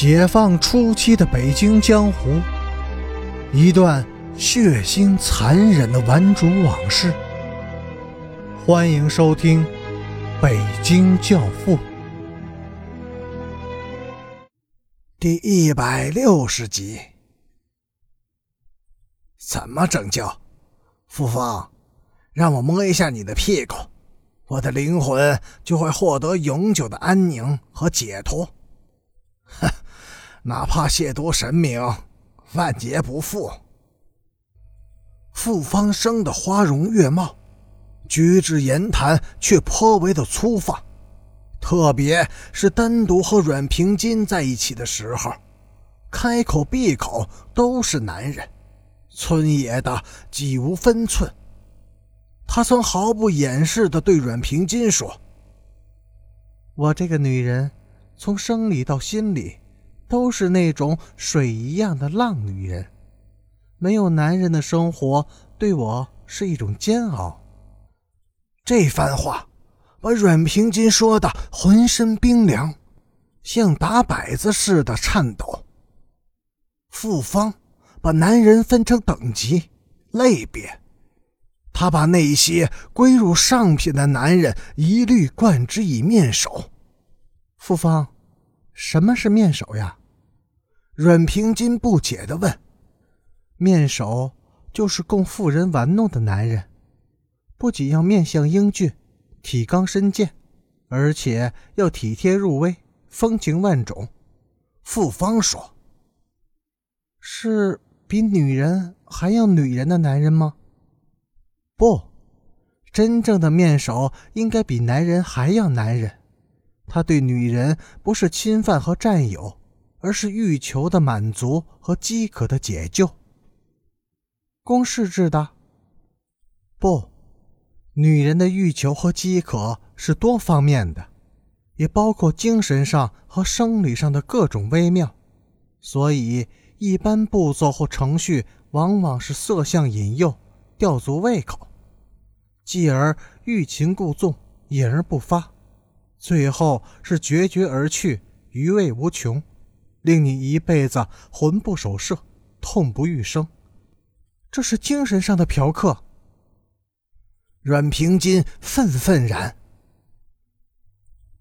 解放初期的北京江湖，一段血腥残忍的顽主往事。欢迎收听《北京教父》第一百六十集。怎么拯救？傅芳，让我摸一下你的屁股，我的灵魂就会获得永久的安宁和解脱。哼！哪怕亵渎神明，万劫不复。傅方生的花容月貌，举止言谈却颇为的粗放，特别是单独和阮平金在一起的时候，开口闭口都是男人，村野的几无分寸。他曾毫不掩饰的对阮平金说：“我这个女人，从生理到心理。”都是那种水一样的浪女人，没有男人的生活对我是一种煎熬。这番话把阮平金说的浑身冰凉，像打摆子似的颤抖。傅芳把男人分成等级、类别，他把那些归入上品的男人一律冠之以面首。傅芳，什么是面首呀？阮平金不解地问：“面首就是供妇人玩弄的男人，不仅要面相英俊、体刚身健，而且要体贴入微、风情万种。”傅芳说：“是比女人还要女人的男人吗？”“不，真正的面首应该比男人还要男人。他对女人不是侵犯和占有。”而是欲求的满足和饥渴的解救。公式制的？不，女人的欲求和饥渴是多方面的，也包括精神上和生理上的各种微妙。所以，一般步骤或程序往往是色相引诱，吊足胃口，继而欲擒故纵，隐而不发，最后是决绝而去，余味无穷。令你一辈子魂不守舍，痛不欲生，这是精神上的嫖客。阮平金愤愤然。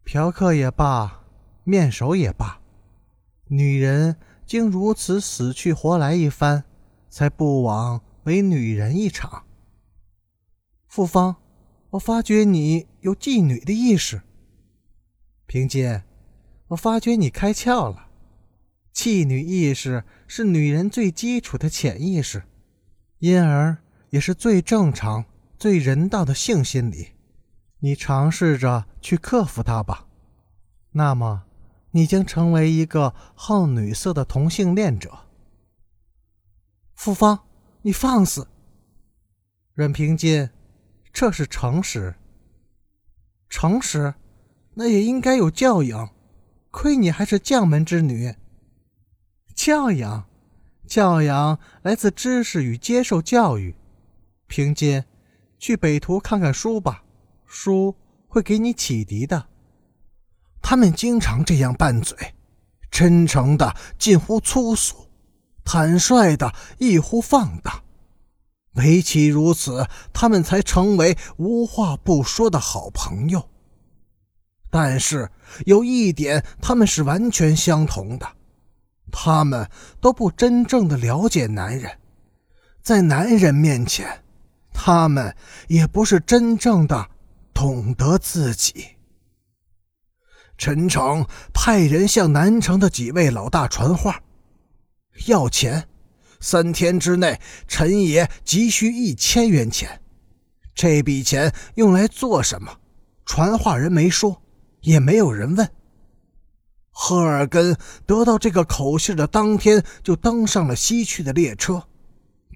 嫖客也罢，面首也罢，女人经如此死去活来一番，才不枉为女人一场。傅芳，我发觉你有妓女的意识。平金，我发觉你开窍了。妓女意识是女人最基础的潜意识，因而也是最正常、最人道的性心理。你尝试着去克服它吧，那么你将成为一个好女色的同性恋者。傅芳，你放肆！阮平金，这是诚实。诚实，那也应该有教养。亏你还是将门之女。教养，教养来自知识与接受教育。平津，去北图看看书吧，书会给你启迪的。他们经常这样拌嘴，真诚的近乎粗俗，坦率的异乎放荡。唯其如此，他们才成为无话不说的好朋友。但是有一点，他们是完全相同的。他们都不真正的了解男人，在男人面前，他们也不是真正的懂得自己。陈诚派人向南城的几位老大传话，要钱，三天之内，陈爷急需一千元钱。这笔钱用来做什么？传话人没说，也没有人问。赫尔根得到这个口信的当天，就登上了西去的列车，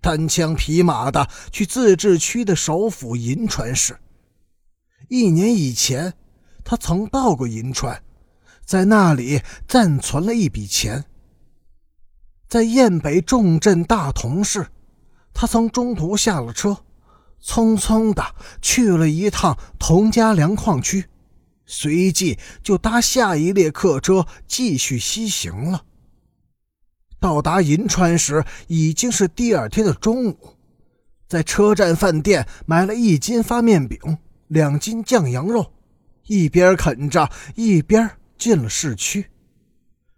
单枪匹马的去自治区的首府银川市。一年以前，他曾到过银川，在那里暂存了一笔钱。在雁北重镇大同市，他曾中途下了车，匆匆的去了一趟童家粮矿区。随即就搭下一列客车继续西行了。到达银川时已经是第二天的中午，在车站饭店买了一斤发面饼、两斤酱羊肉，一边啃着一边进了市区。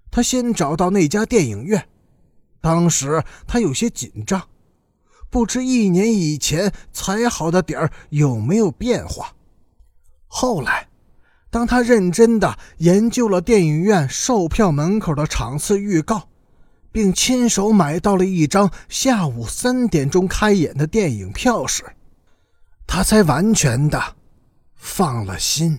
他先找到那家电影院，当时他有些紧张，不知一年以前踩好的点儿有没有变化。后来，当他认真的研究了电影院售票门口的场次预告，并亲手买到了一张下午三点钟开演的电影票时，他才完全的放了心。